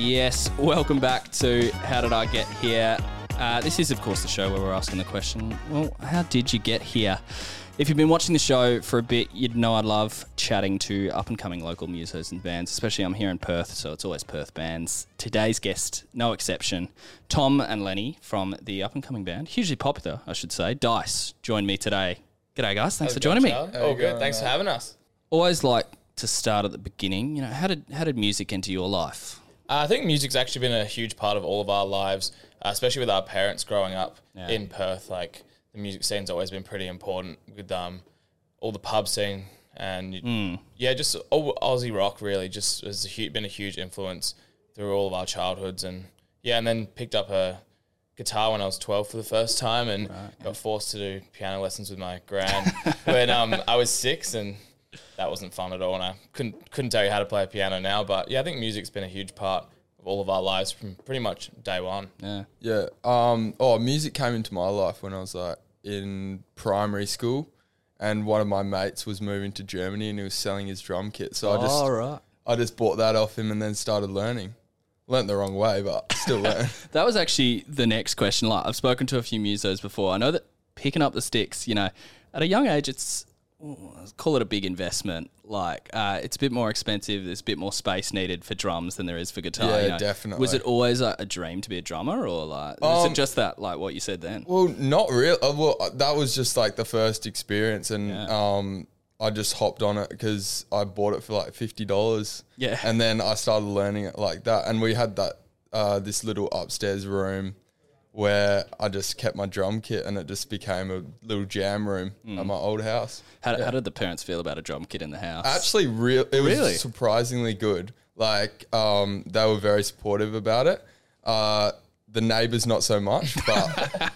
Yes, welcome back to How Did I Get Here? Uh, this is, of course, the show where we're asking the question, well, how did you get here? If you've been watching the show for a bit, you'd know I love chatting to up and coming local musos and bands, especially I'm here in Perth, so it's always Perth bands. Today's guest, no exception, Tom and Lenny from the up and coming band, hugely popular, I should say, Dice, joined me today. G'day, guys. Thanks for joining me. Oh, good. Thanks for having us. Always like to start at the beginning. You know, how did how did music enter your life? Uh, I think music's actually been a huge part of all of our lives, uh, especially with our parents growing up Yeah. in Perth. Like the music scene's always been pretty important with um, all the pub scene and Hmm. yeah, just all Aussie rock really just has a hu- been a huge influence through all of our childhoods and yeah, and then picked up a guitar when I was 12 for the first time and got forced to do piano lessons with my gran when um, I was six and that wasn't fun at all and I couldn't couldn't tell you how to play a piano now but yeah I think music's been a huge part of all of our lives from pretty much day one Yeah. Yeah. Um. Oh, music came into my life when I was like in primary school, and one of my mates was moving to Germany and he was selling his drum kit. So I just All right. I just bought that off him and then started learning. Learned the wrong way, but still learned. That was actually the next question. Like I've spoken to a few musos before. I know that picking up the sticks, you know, at a young age, it's let's call it a big investment. Like uh, it's a bit more expensive. There's a bit more space needed for drums than there is for guitar. Yeah, you know. definitely. Was it always a, a dream to be a drummer, or like was Um, it just that, like what you said then? well, not real. uh, Well, uh, that was just like the first experience, and Yeah. um, I just hopped on it because I bought it for like fifty dollars. Yeah. and then I started learning it like that, and we had that uh, this little upstairs room where I just kept my drum kit, and it just became a little jam room Mm. at my old house. How, how did the parents feel about a drum kit in the house? Actually, real it was Really? surprisingly good. Like, um, they were very supportive about it. Uh, the neighbors not so much, but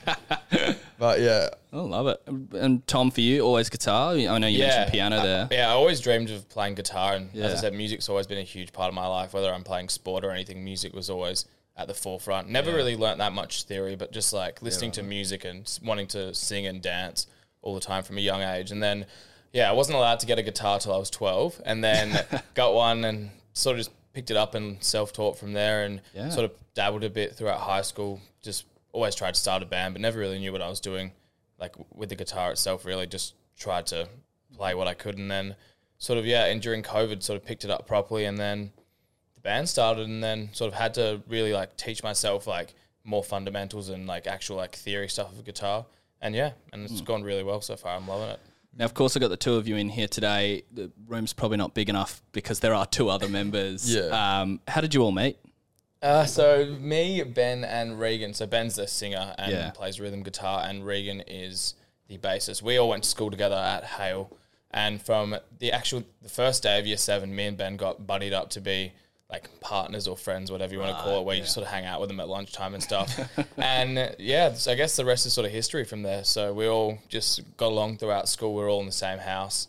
but yeah, I love it. And Tom, for you, always guitar. I know you mentioned piano there. Yeah, I always dreamed of playing guitar, and as I said, music's always been a huge part of my life. Whether I'm playing sport or anything, music was always at the forefront. Never really learnt that much theory, but just like listening to music and wanting to sing and dance all the time from a young age. And then, yeah, I wasn't allowed to get a guitar till I was 12, and then got one and sort of just picked it up and self-taught from there, and Yeah. sort of dabbled a bit throughout high school. Just always tried to start a band, but never really knew what I was doing like with the guitar itself really just tried to play what I could and then sort of yeah and during COVID sort of picked it up properly and then the band started and then sort of had to really like teach myself like more fundamentals and like actual like theory stuff of guitar and yeah and it's gone really well so far I'm loving it Now, of course, I got the two of you in here today. The room's probably not big enough because there are two other members. Yeah. Um, how did you all meet? Uh, so me, Ben, and Regan. So Ben's the singer and Yeah. plays rhythm guitar, and Regan is the bassist. We all went to school together at Hale, and from the actual the first day of year seven, me and Ben got buddied up to be like partners or friends, whatever you want to call it, where you sort of hang out with them at lunchtime and stuff. and yeah, so I guess the rest is sort of history from there. So we all just got along throughout school. We are all in the same house,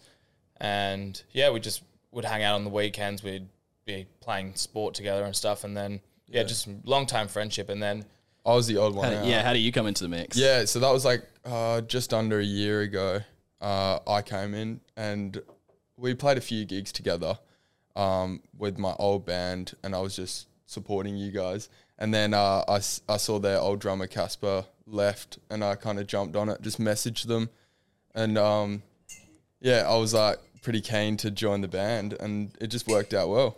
and yeah, we just would hang out on the weekends. We'd be playing sport together and stuff, and then yeah, just long time friendship, and then I was the odd one. How- out. yeah, how do you come into the mix? Yeah, so that was like uh, just under a year ago. Uh, I came in and we played a few gigs together um, with my old band, and I was just supporting you guys. And then uh, I, s- I saw their old drummer Casper left, and I kind of jumped on it, just messaged them, and um, yeah, I was like pretty keen to join the band, and it just worked out well.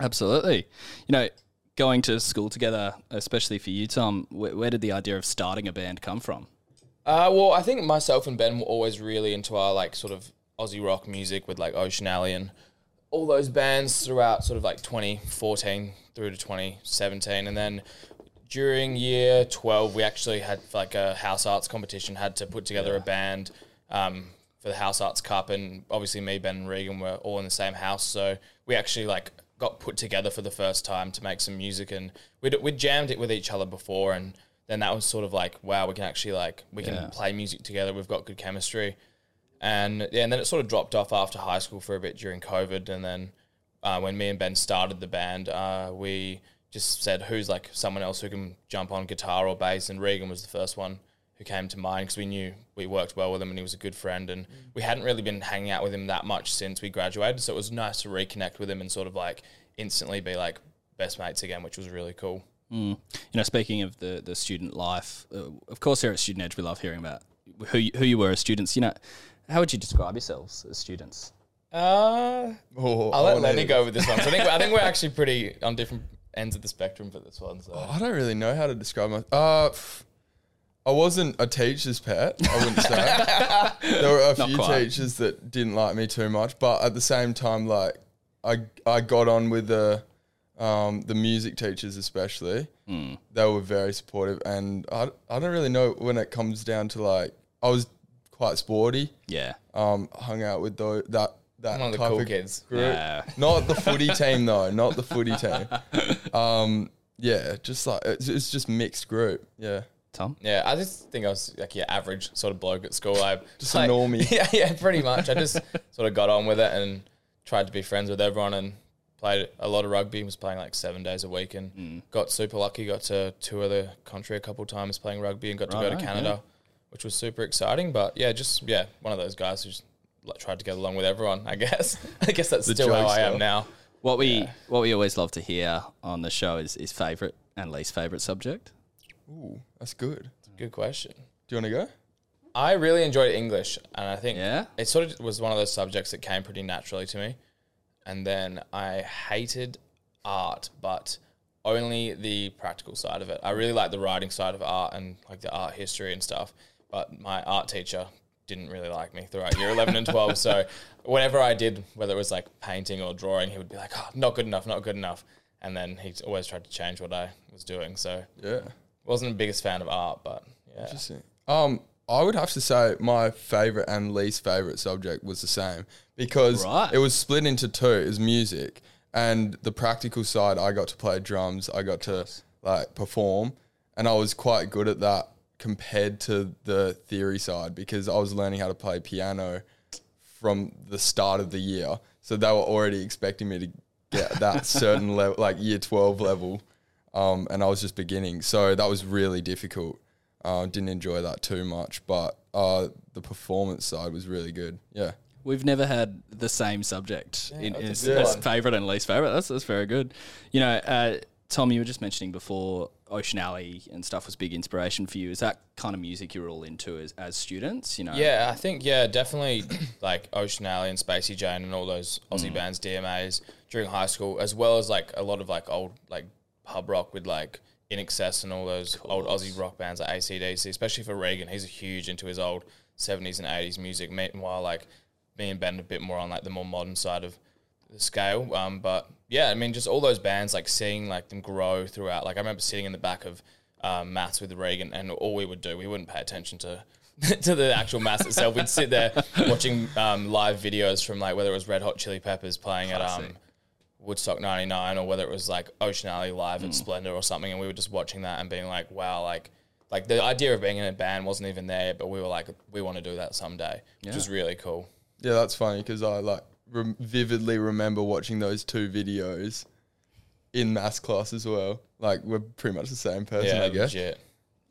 Absolutely. You know, going to school together, especially for you, Tom, where, where did the idea of starting a band come from? Uh, well, I think myself and Ben were always really into our like sort of Aussie rock music with like Ocean Alley and all those bands throughout sort of like 2014 through to 2017, and then during year 12 we actually had like a house arts competition, had to put together a band um, for the house arts cup, and obviously me, Ben, and Regan were all in the same house, so we actually like got put together for the first time to make some music, and we'd we'd jammed it with each other before, and then that was sort of like wow, we can actually like we can Yeah. play music together. We've got good chemistry, and yeah, and then it sort of dropped off after high school for a bit during COVID, and then uh, when me and Ben started the band, uh, we just said who's like someone else who can jump on guitar or bass, and Regan was the first one who came to mind because we knew we worked well with him and he was a good friend, and we hadn't really been hanging out with him that much since we graduated, so it was nice to reconnect with him and sort of like instantly be like best mates again, which was really cool. You know, speaking of the the student life, uh, of course, here at Student Edge, we love hearing about who you, who you were as students. You know, how would you describe yourselves as students? Uh, Oh, I'll let wanna- Lenny go with this one. So I think I think we're actually pretty on different ends of the spectrum for this one. So I don't really know how to describe my. Uh, I wasn't a teacher's pet. I wouldn't say there were a Not few quite. teachers that didn't like me too much, but at the same time, like I I got on with the um, the music teachers especially. Hmm. They were very supportive, and I I don't really know when it comes down to like I was quite sporty. Yeah, Um, hung out with those that that one of the type cool of kids. group. Yeah. Not the footy team though. Not the footy team. Um, yeah, just like it's, it's just mixed group. Yeah, Tom. Yeah, I just think I was like your average sort of bloke at school. I Just a like, normie. Yeah, yeah, pretty much. I just sort of got on with it and tried to be friends with everyone and played a lot of rugby. Was playing like seven days a week and Mm. got super lucky. Got to tour the country a couple of times playing rugby and got to go to Canada, which was super exciting. But yeah, just yeah, one of those guys who just like, tried to get along with everyone. I guess. I guess that's The still how I jokester. am now. What we what we always love to hear on the show is is favorite and least favorite subject. ooh, that's good. Good question. Do you want to go? I really enjoyed English, and I think Yeah? it sort of was one of those subjects that came pretty naturally to me. And then I hated art, but only the practical side of it. I really like the writing side of art and like the art history and stuff. But my art teacher didn't really like me throughout year 11 and 12. So whenever I did, whether it was like painting or drawing, he would be like, oh, not good enough, not good enough. And then he always tried to change what I was doing. So Yeah, wasn't the biggest fan of art, but yeah. interesting. Um, I would have to say my favorite and least favorite subject was the same because Right. it was split into two. It was music and the practical side. I got to play drums. I got to like perform, and I was quite good at that compared to the theory side because I was learning how to play piano from the start of the year. So they were already expecting me to get that certain level, like year 12 level. Um, and I was just beginning. So that was really difficult. Uh, didn't enjoy that too much, but uh, the performance side was really good. Yeah. We've never had the same subject in, that's a as, as favorite and least favorite. That's that's very good. You know, uh, Tom, you were just mentioning before Ocean Alley and stuff was big inspiration for you. Is that kind of music you're all into as, as students? You know, Yeah, I think yeah, definitely like Ocean Alley and Spacey Jane and all those Aussie Mm. bands, DMAs during high school, as well as like a lot of like old like pub rock with like INXS and all those old Aussie rock bands like ACDC, especially for Regan. He's a huge into his old seventies and eighties music. Meanwhile, like me and Ben a bit more on like the more modern side of the scale. Um, but yeah, I mean, just all those bands, like seeing like them grow throughout. Like I remember sitting in the back of um, maths with Regan, and all we would do, we wouldn't pay attention to to the actual maths itself. We'd sit there watching um, live videos from like whether it was Red Hot Chili Peppers playing at um, Woodstock '99, or whether it was like Ocean Alley live at Splendour or something, and we were just watching that and being like, wow, like. Like the idea of being in a band wasn't even there, but we were like, we want to do that someday, which Yeah. was really cool. Yeah, that's funny because I like rem- vividly remember watching those two videos in maths class as well. Like we're pretty much the same person, Yeah, I guess. legit.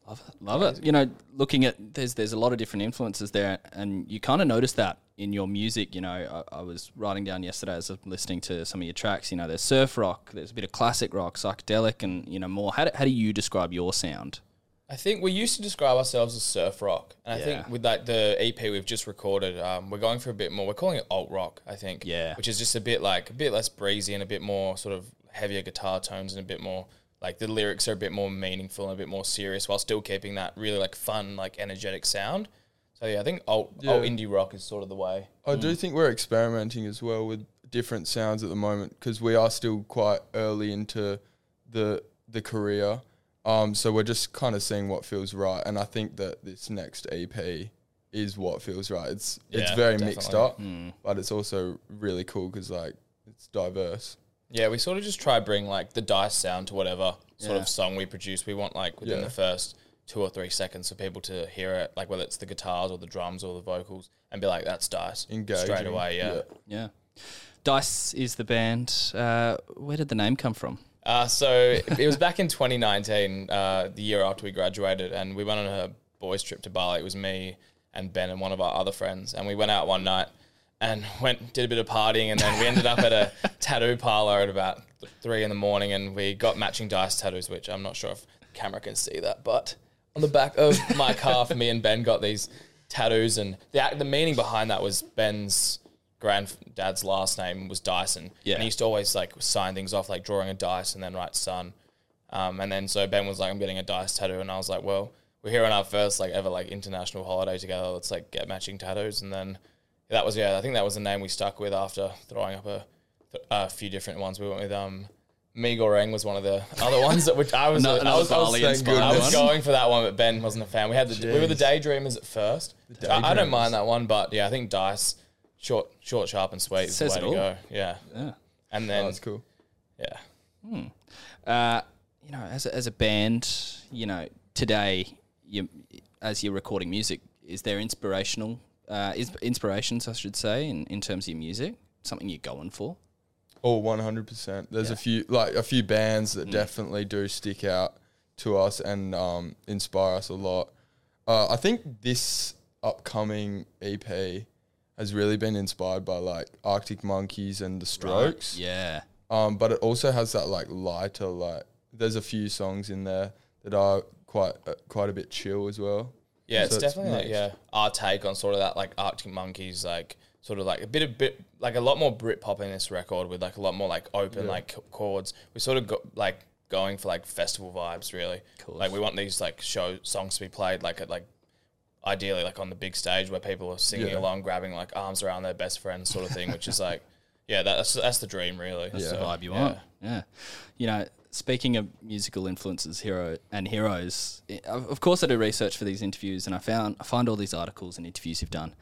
Love it. Love it. You know, looking at there's there's a lot of different influences there, and you kind of notice that in your music. You know, I, I was writing down yesterday as I'm listening to some of your tracks. You know, there's surf rock, there's a bit of classic rock, psychedelic, and you know more. How do, how do you describe your sound? I think we used to describe ourselves as surf rock, and I Yeah. think with like the EP we've just recorded, um, we're going for a bit more. We're calling it alt rock, I think. Yeah. Which is just a bit like a bit less breezy and a bit more sort of heavier guitar tones and a bit more like the lyrics are a bit more meaningful and a bit more serious while still keeping that really like fun, like energetic sound. So yeah, I think alt, alt indie rock is sort of the way. I do think we're experimenting as well with different sounds at the moment because we are still quite early into the the career. Um, so we're just kind of seeing what feels right, and I think that this next EP is what feels right. It's it's Yeah, very mixed definitely. up, but it's also really cool because like it's diverse. Yeah, we sort of just try bring like the dice sound to whatever sort Yeah. of song we produce. We want like within Yeah. the first two or three seconds for people to hear it, like whether it's the guitars or the drums or the vocals, and be like, "That's dice." Engaging straight away. Yeah. Yeah, Dice is the band. Uh, where did the name come from? Uh, so it was back in 2019, uh, the year after we graduated, and we went on a boys' trip to Bali. It was me and Ben and one of our other friends, and we went out one night. and went did a bit of partying, and then we ended up at a tattoo parlor at about three in the morning, and we got matching dice tattoos, which I'm not sure if the camera can see that, but on the back of my calf, me and Ben got these tattoos, and the the meaning behind that was Ben's granddad's last name was Dyson, Yeah. and he used to always like sign things off, like drawing a dice and then write son. Um, and then so Ben was like, I'm getting a dice tattoo, and I was like, well, we're here on our first like ever like international holiday together. Let's like get matching tattoos, and then that was yeah, I think that was the name we stuck with after throwing up a, a few different ones. We went with um, Mi Goreng was one of the other ones that which I was Another- I was, I was, Bali thank inspired I was going for that one, but Ben wasn't a fan. We had the we were the daydreamers at first. I, I don't mind that one, but yeah, I think dice short, short, sharp, and sweet is the Says way it to all. go. Yeah, Yeah. and Oh, then that's cool. yeah. Uh, you know, as a, as a band, you know, today, you as you're recording music, is there inspirational uh, is, inspirations, I should say, in, in terms of your music? Something you're going for? Oh, one hundred percent. There's Yeah. a few like a few bands Mm. that definitely do stick out to us and um, inspire us a lot. Uh, I think this upcoming EP has really been inspired by like Arctic Monkeys and the Strokes. Yeah. Um, but it also has that like lighter like. There's a few songs in there that are quite uh, quite a bit chill as well. Yeah, So it's it's definitely like yeah, our take on sort of that like Arctic Monkeys, like sort of like a bit of bit like a lot more Brit pop in this record with like a lot more like open Yeah. like chords. We sort of got like going for like festival vibes really. Cool. Like we want these like show songs to be played like at like ideally like on the big stage where people are singing Yeah. along, grabbing like arms around their best friends sort of thing, which is like yeah, that's that's the dream really. That's the vibe you yeah. want. Yeah. You know, speaking of musical influences, hero and heroes, eh, of of course I do research for these interviews and I found I find all these articles and interviews you've done.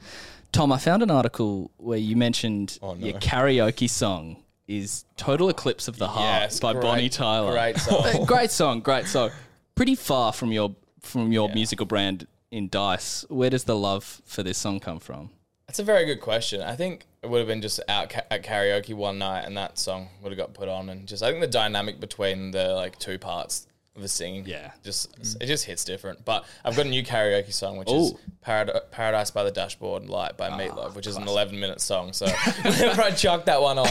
Tom, I found an article where you mentioned Oh, no. your karaoke song is Total Eclipse of the Heart Yes, by great- Bonnie Tyler. Great song. Great song, great song. Pretty far from your from your musical brand in Dice. Where does the love for this song come from? That's a very good question. I think it would have been just out ca- at karaoke one night, and that song would have got put on, and just I think the dynamic between the like two parts of the singing, Yeah. just it just hits different. But I've got a new karaoke song, which is Parad- "Paradise by the Dashboard Light" by ah, Meatloaf, which is an 11 minute song. So whenever I chuck that one on,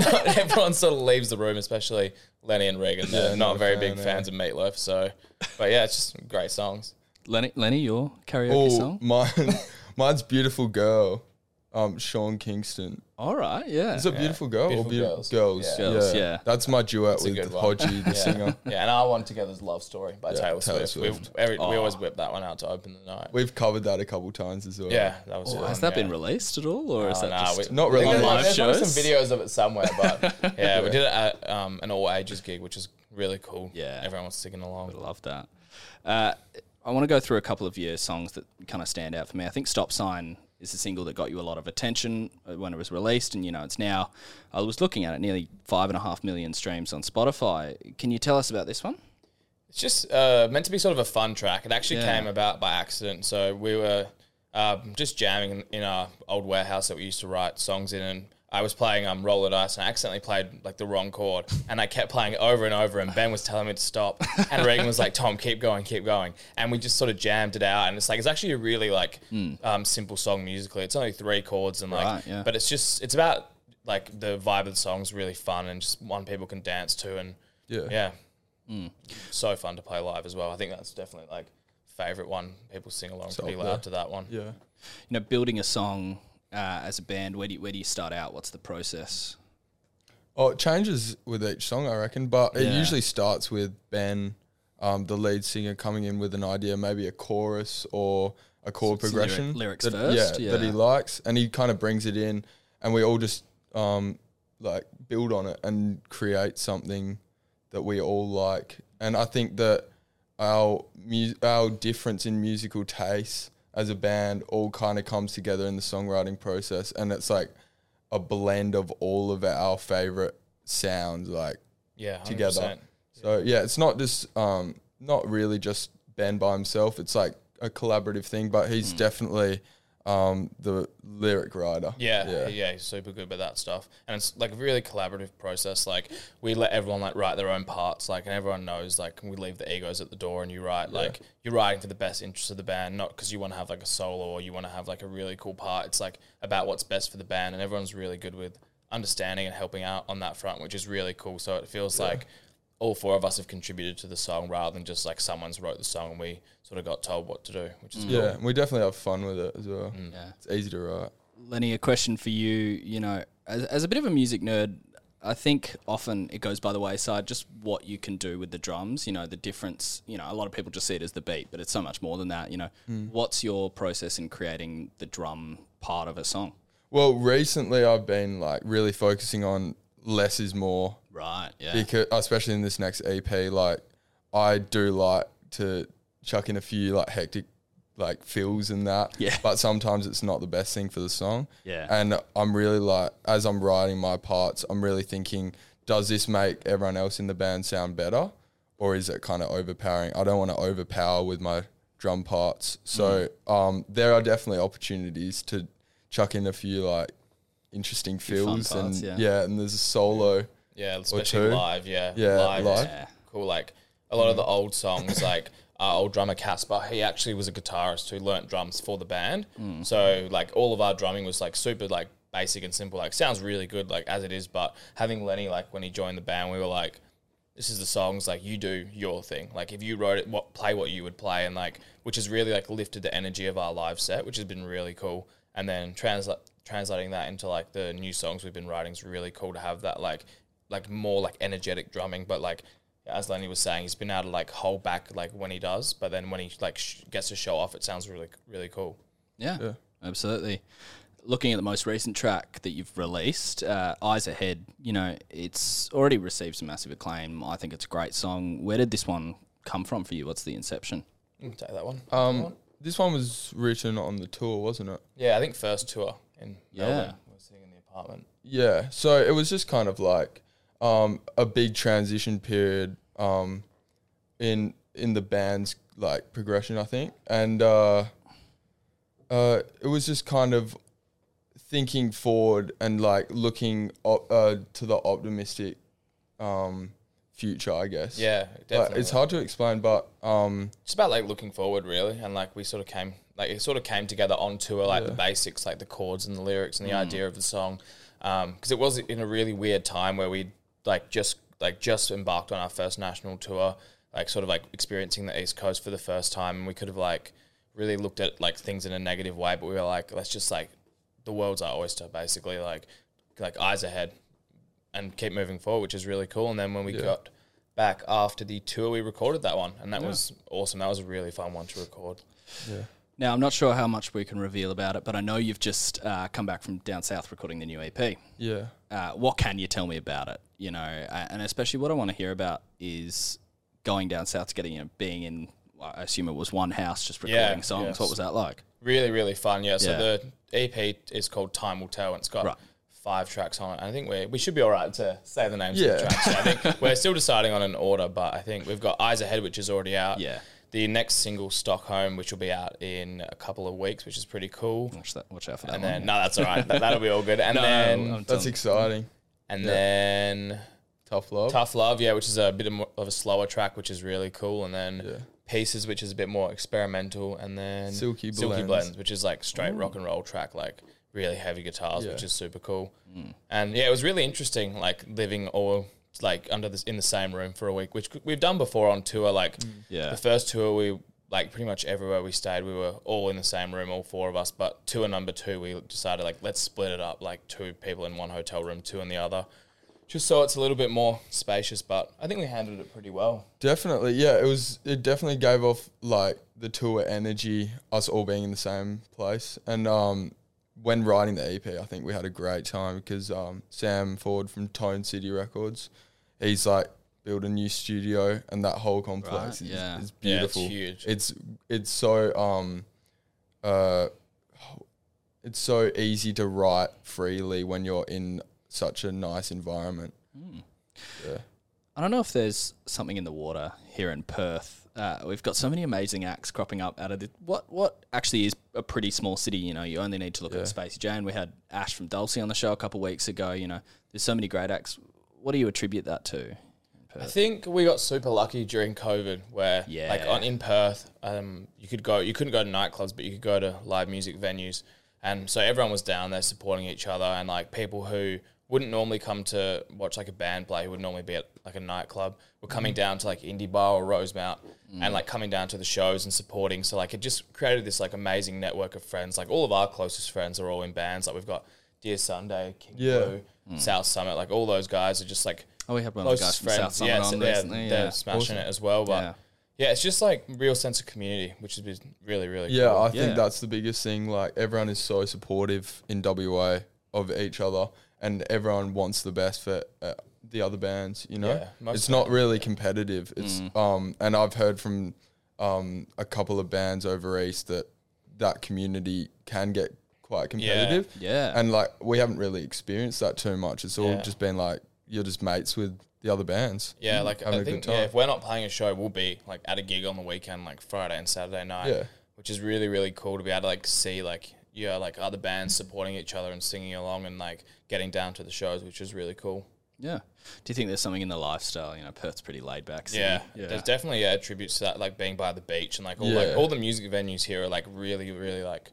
not everyone sort of leaves the room, especially Lenny and Regan. They're Yeah, not not very fan, big fans of Meatloaf. So, but yeah, it's just great songs. Lenny, Lenny, your karaoke Oh, song? mine, mine's "Beautiful Girl." Um, Sean Kingston. All right, yeah. Is it beautiful girl Beautiful or beautiful Girls. girls? Yeah. Girls, yeah. That's my duet a with good. Hodgie, the Yeah. singer. Yeah, and our one together is "Love Story" by Yeah, Taylor, Taylor Swift. Swift. We, every, we Oh. always whip that one out to open the night. We've covered that a couple times as well. Yeah, that was. Oh, has that yeah. been released at all, or is Oh, that nah, just we- Not I think really. there's- Live there's shows? some videos of it somewhere, but yeah, we did it at um, an all ages gig, which is really cool. Yeah. everyone was singing I along. love that. Uh, I want to go through a couple of your songs that kind of stand out for me. I think "Stop Sign" is a single that got you a lot of attention uh, when it was released, and you know it's now. I was looking at it, nearly five and a half million streams on Spotify. Can you tell us about this one? It's just uh, meant to be sort of a fun track. It actually Yeah. came about by accident. So we were um, just jamming in, in our old warehouse that we used to write songs in, and I was playing um, roller dice, and I accidentally played like the wrong chord, and I kept playing it over and over, and Ben was telling me to stop, and Regan was like, "Tom, keep going, keep going," and we just sort of jammed it out, and it's like it's actually a really like um, simple song musically. It's only three chords, and like, Right, yeah. but it's just it's about like the vibe of the song's really fun and just one people can dance to, and Yeah. yeah. So fun to play live as well. I think that's definitely like favorite one. People sing along So pretty loud to that one. Yeah. You know, building a song uh, as a band. Where do you, where do you start out? What's the process? Oh, it changes with each song, I reckon, but it Yeah. usually starts with Ben, um, the lead singer, coming in with an idea, maybe a chorus or a chord Some lyric- progression. lyrics that, first, Yeah, that he yeah. likes, and he kind of brings it in, and we all just um, like build on it and create something that we all like. And I think that our mu- our difference in musical tastes as a band all kind of comes together in the songwriting process, and it's like a blend of all of our favorite sounds, like Yeah, 100%. together. So yeah, it's not just um, not really just Ben by himself. It's like a collaborative thing, but he's definitely um, the lyric writer. Yeah, yeah, yeah, he's super good with that stuff, and it's like a really collaborative process. Like we let everyone like write their own parts, like, and everyone knows like we leave the egos at the door, and you write like you're writing for the best interest of the band, not because you want to have like a solo or you want to have like a really cool part. It's like about what's best for the band, and everyone's really good with understanding and helping out on that front, which is really cool. So it feels like all four of us have contributed to the song rather than just like someone's wrote the song and we sort of got told what to do, which is mm. Yeah, we definitely have fun with it as well. Mm. Yeah. It's easy to write. Lenny, a question for you. You know, as, as a bit of a music nerd, I think often it goes by the wayside just what you can do with the drums. You know, the difference. You know, a lot of people just see it as the beat, but it's so much more than that. You know, mm. what's your process in creating the drum part of a song? Well, recently I've been like really focusing on less is more Right. Yeah. because especially in this next EP, like I do like to chuck in a few like hectic like fills and that. Yeah. But sometimes it's not the best thing for the song. Yeah. And I'm really like as I'm writing my parts, I'm really thinking, does this make everyone else in the band sound better? Or is it kind of overpowering? I don't want to overpower with my drum parts. So Mm. um, there are definitely opportunities to chuck in a few like interesting fills parts, and yeah. yeah. and there's a solo. Yeah, especially two. live. Yeah, Yeah, live. live. Yeah. Cool. Like a lot of the mm. old songs, like our old drummer Casper, he actually was a guitarist who learnt drums for the band. Mm. So like all of our drumming was like super like basic and simple. Like sounds really good like as it is, but having Lenny like when he joined the band, we were like. This is the songs like you do your thing. Like if you wrote it, what play what you would play, and like which has really like lifted the energy of our live set, which has been really cool. And then translate translating that into like the new songs we've been writing is really cool to have that like like more like energetic drumming, but like as Lenny was saying, he's been able to like hold back like when he does, but then when he like sh- gets to show off, it sounds really really cool. Yeah, Yeah. absolutely. Looking at the most recent track that you've released, uh, Eyes Ahead, you know, it's already received some massive acclaim. I think it's a great song. Where did this one come from for you? What's the inception? Take that one. Um, this one was written on the tour, wasn't it? yeah, I think first tour in Yeah. Melbourne. We were sitting in the apartment. Yeah. So it was just kind of like um, a big transition period um, in in the band's like progression, I think, and uh, uh, it was just kind of thinking forward and like looking op- uh, to the optimistic um, future, I guess. Yeah, Like, it's hard to explain, but um, It's about like looking forward, really, and like we sort of came like it sort of came together on tour, like the basics, like the chords and the lyrics and the idea of the song, because it was in a really weird time where we like just like just embarked on our first national tour, like sort of like experiencing the East Coast for the first time, and we could have like really looked at like things in a negative way, but we were like, let's just like the world's our oyster, basically, like like eyes ahead and keep moving forward, which is really cool. And then when we Yeah. got back after the tour, we recorded that one, and that was awesome. That was a really fun one to record. yeah. Now, I'm not sure how much we can reveal about it, but I know you've just uh, come back from down south recording the new EP. Yeah. Uh, what can you tell me about it? You know, uh, and especially what I want to hear about is going down south together. You know, being in, I assume it was one house just recording Yeah, songs. yes. What was that like? Really, really fun. Yeah. So Yeah. the EP is called Time Will Tell, and it's got Right. five tracks on it. I think we we should be all right to say the names of the tracks. So I think we're still deciding on an order, but I think we've got Eyes Ahead, which is already out. Yeah. The next single, Stockholm, which will be out in a couple of weeks, which is pretty cool. Watch that. Watch out for that And one. then no, that's all right. that, that'll be all good. And No, then I'm That's telling- exciting. and yeah. then Tough love. Tough Love, yeah, which is a bit of, more of a slower track, which is really cool. And then Yeah. Pieces, which is a bit more experimental. And then Silky blends, Silky Blends. Blends, which is like straight rock and roll track, like really heavy guitars, which is super cool. Hmm. And yeah, it was really interesting, like living all like under this in the same room for a week, which we've done before on tour. Like Yeah. the first tour, we like pretty much everywhere we stayed, we were all in the same room, all four of us. But tour number two, we decided like let's split it up, like two people in one hotel room, two in the other, just so it's a little bit more spacious. But I think we handled it pretty well. Definitely, yeah. It was. It definitely gave off like the tour energy, us all being in the same place. And um, when writing the EP, I think we had a great time because um, Sam Ford from Tone City Records, he's like built a new studio, and that whole complex Right, is, yeah. is Yeah, it's beautiful. huge. It's it's so um, uh, it's so easy to write freely when you're in such a nice environment. Yeah. I don't know if there's something in the water here in Perth Uh, we've got so many amazing acts cropping up out of the, what what actually is a pretty small city. You know, you only need to look Yeah. at Spacey Jane. We had Ash from Dulcie on the show a couple of weeks ago. You know, there's so many great acts. What do you attribute that to? I think we got super lucky during COVID, where like on in Perth, um, you could go, you couldn't go to nightclubs, but you could go to live music venues, and so everyone was down there supporting each other, and like people who wouldn't normally come to watch like a band play, who would normally be at like a nightclub, were coming down to like Indi Bar or Rosemount, and like coming down to the shows and supporting. So like it just created this like amazing network of friends. Like all of our closest friends are all in bands. Like we've got Dear Sunday, King Yeah. Blue, hmm. South Summit, like all those guys are just like Oh, we had one of the guys closest from South friends. Summit Yeah, on so they're, recently. they're Yeah. smashing it as well. But Yeah. yeah. it's just like real sense of community, which has been really, really Yeah, cool. I think Yeah. that's the biggest thing. Like everyone is so supportive in WA of each other, and everyone wants the best for uh, the other bands. You know, Yeah, most it's of not really competitive. It's Mm. um, and I've heard from um a couple of bands over east that that community can get quite competitive. Yeah. and like we haven't really experienced that too much. It's all Yeah. just been like you're just mates with the other bands. Yeah, like having I a good think time. yeah, if we're not playing a show, we'll be like at a gig on the weekend, like Friday and Saturday night. Yeah. Which is really, really cool to be able to like see like yeah, like other bands supporting each other and singing along and like getting down to the shows, which is really cool. Yeah. Do you think there's something in the lifestyle? You know, Perth's pretty laid back. City. Yeah, Yeah. there's definitely yeah attributes to that, like being by the beach and like all Yeah. like all the music venues here are like really, really like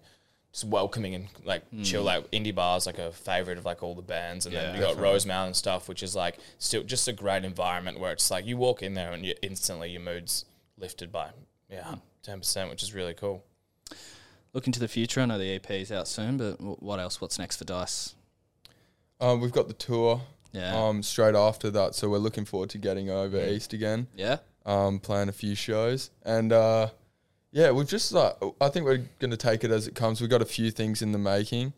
just welcoming and like hmm. chill. Like indie bars, like a favorite of like all the bands, and Yeah, then we got Rosemount and stuff, which is like still just a great environment where it's like you walk in there and you instantly your mood's lifted by yeah hmm. ten percent, which is really cool. Looking to the future, I know the EP is out soon, but what else? What's next for Dice? Um, we've got the tour Yeah. um straight after that, so we're looking forward to getting over Mm. east again. yeah. um, playing a few shows, and uh, yeah, we've just like I think we're gonna take it as it comes. We've got a few things in the making,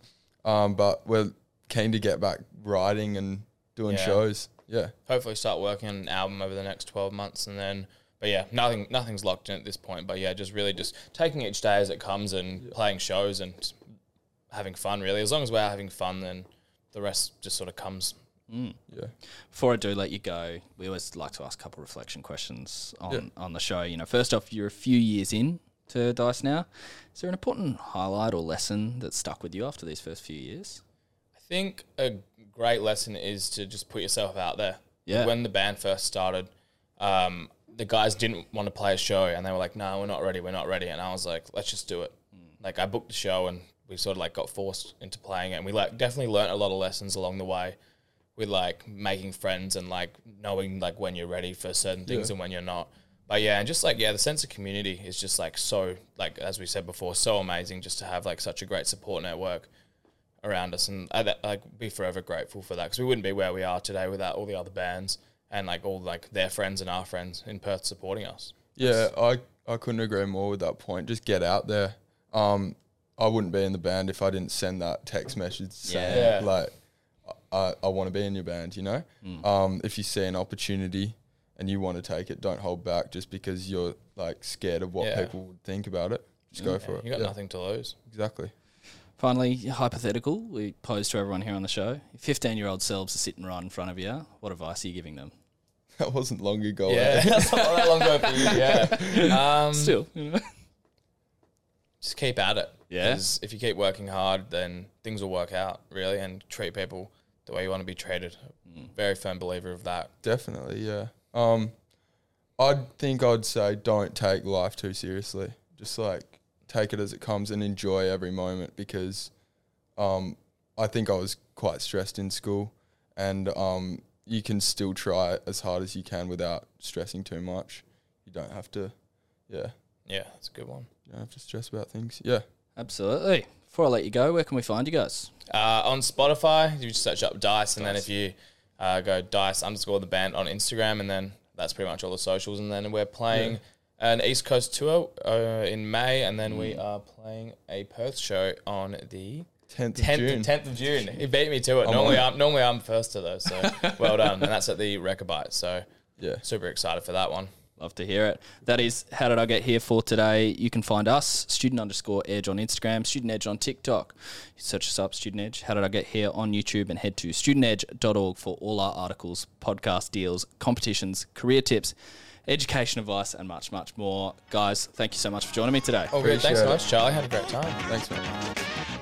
um, but we're keen to get back writing and doing Yeah. shows. Yeah, Hopefully, start working on an album over the next twelve months, and then. But yeah, nothing nothing's locked in at this point. But yeah, just really just taking each day as it comes and playing shows and having fun. Really, as long as we're having fun, then the rest just sort of comes. yeah, Before I do let you go, we always like to ask a couple reflection questions on, on the show. You know, first off, you're a few years in to Dice now. Is there an important highlight or lesson that stuck with you after these first few years? I think a great lesson is to just put yourself out there. Yeah. When the band first started, um, the guys didn't want to play a show, and they were like, "No, we're not ready. We're not ready." And I was like, "Let's just do it." Hmm. Like I booked the show, and we sort of like got forced into playing it. And we like definitely learned a lot of lessons along the way with like making friends and like knowing like when you're ready for certain things Yeah. and when you're not. But yeah, and just like yeah, the sense of community is just like so like as we said before, so amazing just to have like such a great support network around us, and I that, like be forever grateful for that because we wouldn't be where we are today without all the other bands and like all like their friends and our friends in Perth supporting us. yeah. I I couldn't agree more with that point. Just get out there. Um, I wouldn't be in the band if I didn't send that text message saying Yeah. like I, I want to be in your band. You know, um, if you see an opportunity and you want to take it, don't hold back just because you're like scared of what Yeah. people would think about it. Just go for it. You got Yeah, nothing to lose. Exactly. Finally, hypothetical, we pose to everyone here on the show. 15 year old selves are sitting right in front of you. What advice are you giving them? That wasn't long ago. Yeah, eh? that's not that long ago for you. Yeah, um, Still, you know? just keep at it. Yeah. 'Cause if you keep working hard, then things will work out really, and treat people the way you want to be treated. Very firm believer of that. Definitely, yeah. Um, I'd think I'd say don't take life too seriously. Just like take it as it comes and enjoy every moment because, um, I think I was quite stressed in school, and um, you can still try as hard as you can without stressing too much. You don't have to, yeah. Yeah, that's a good one. You don't have to stress about things. Yeah. Absolutely. Before I let you go, where can we find you guys? Uh, on Spotify, you just search up Dice, and then if you uh, go Dice underscore the band on Instagram, and then that's pretty much all the socials. And then we're playing an East Coast tour uh, in May, and then we are playing a Perth show on the 10th of June. 10th, 10th of June. He beat me to it. I'm normally, on. I'm normally I'm first to those, so well done. And that's at the Rechabite. So Yeah. super excited for that one. Love to hear it. That is how did I get here for today. You can find us student underscore edge on Instagram, student edge on TikTok. Search us up, student edge. How did I get here on YouTube and head to studentedge.org for all our articles, podcast deals, competitions, career tips, education advice, and much, much more. Guys, thank you so much for joining me today. Oh, good. Thanks Appreciate so much, Charlie. Had a great time. Thanks, man.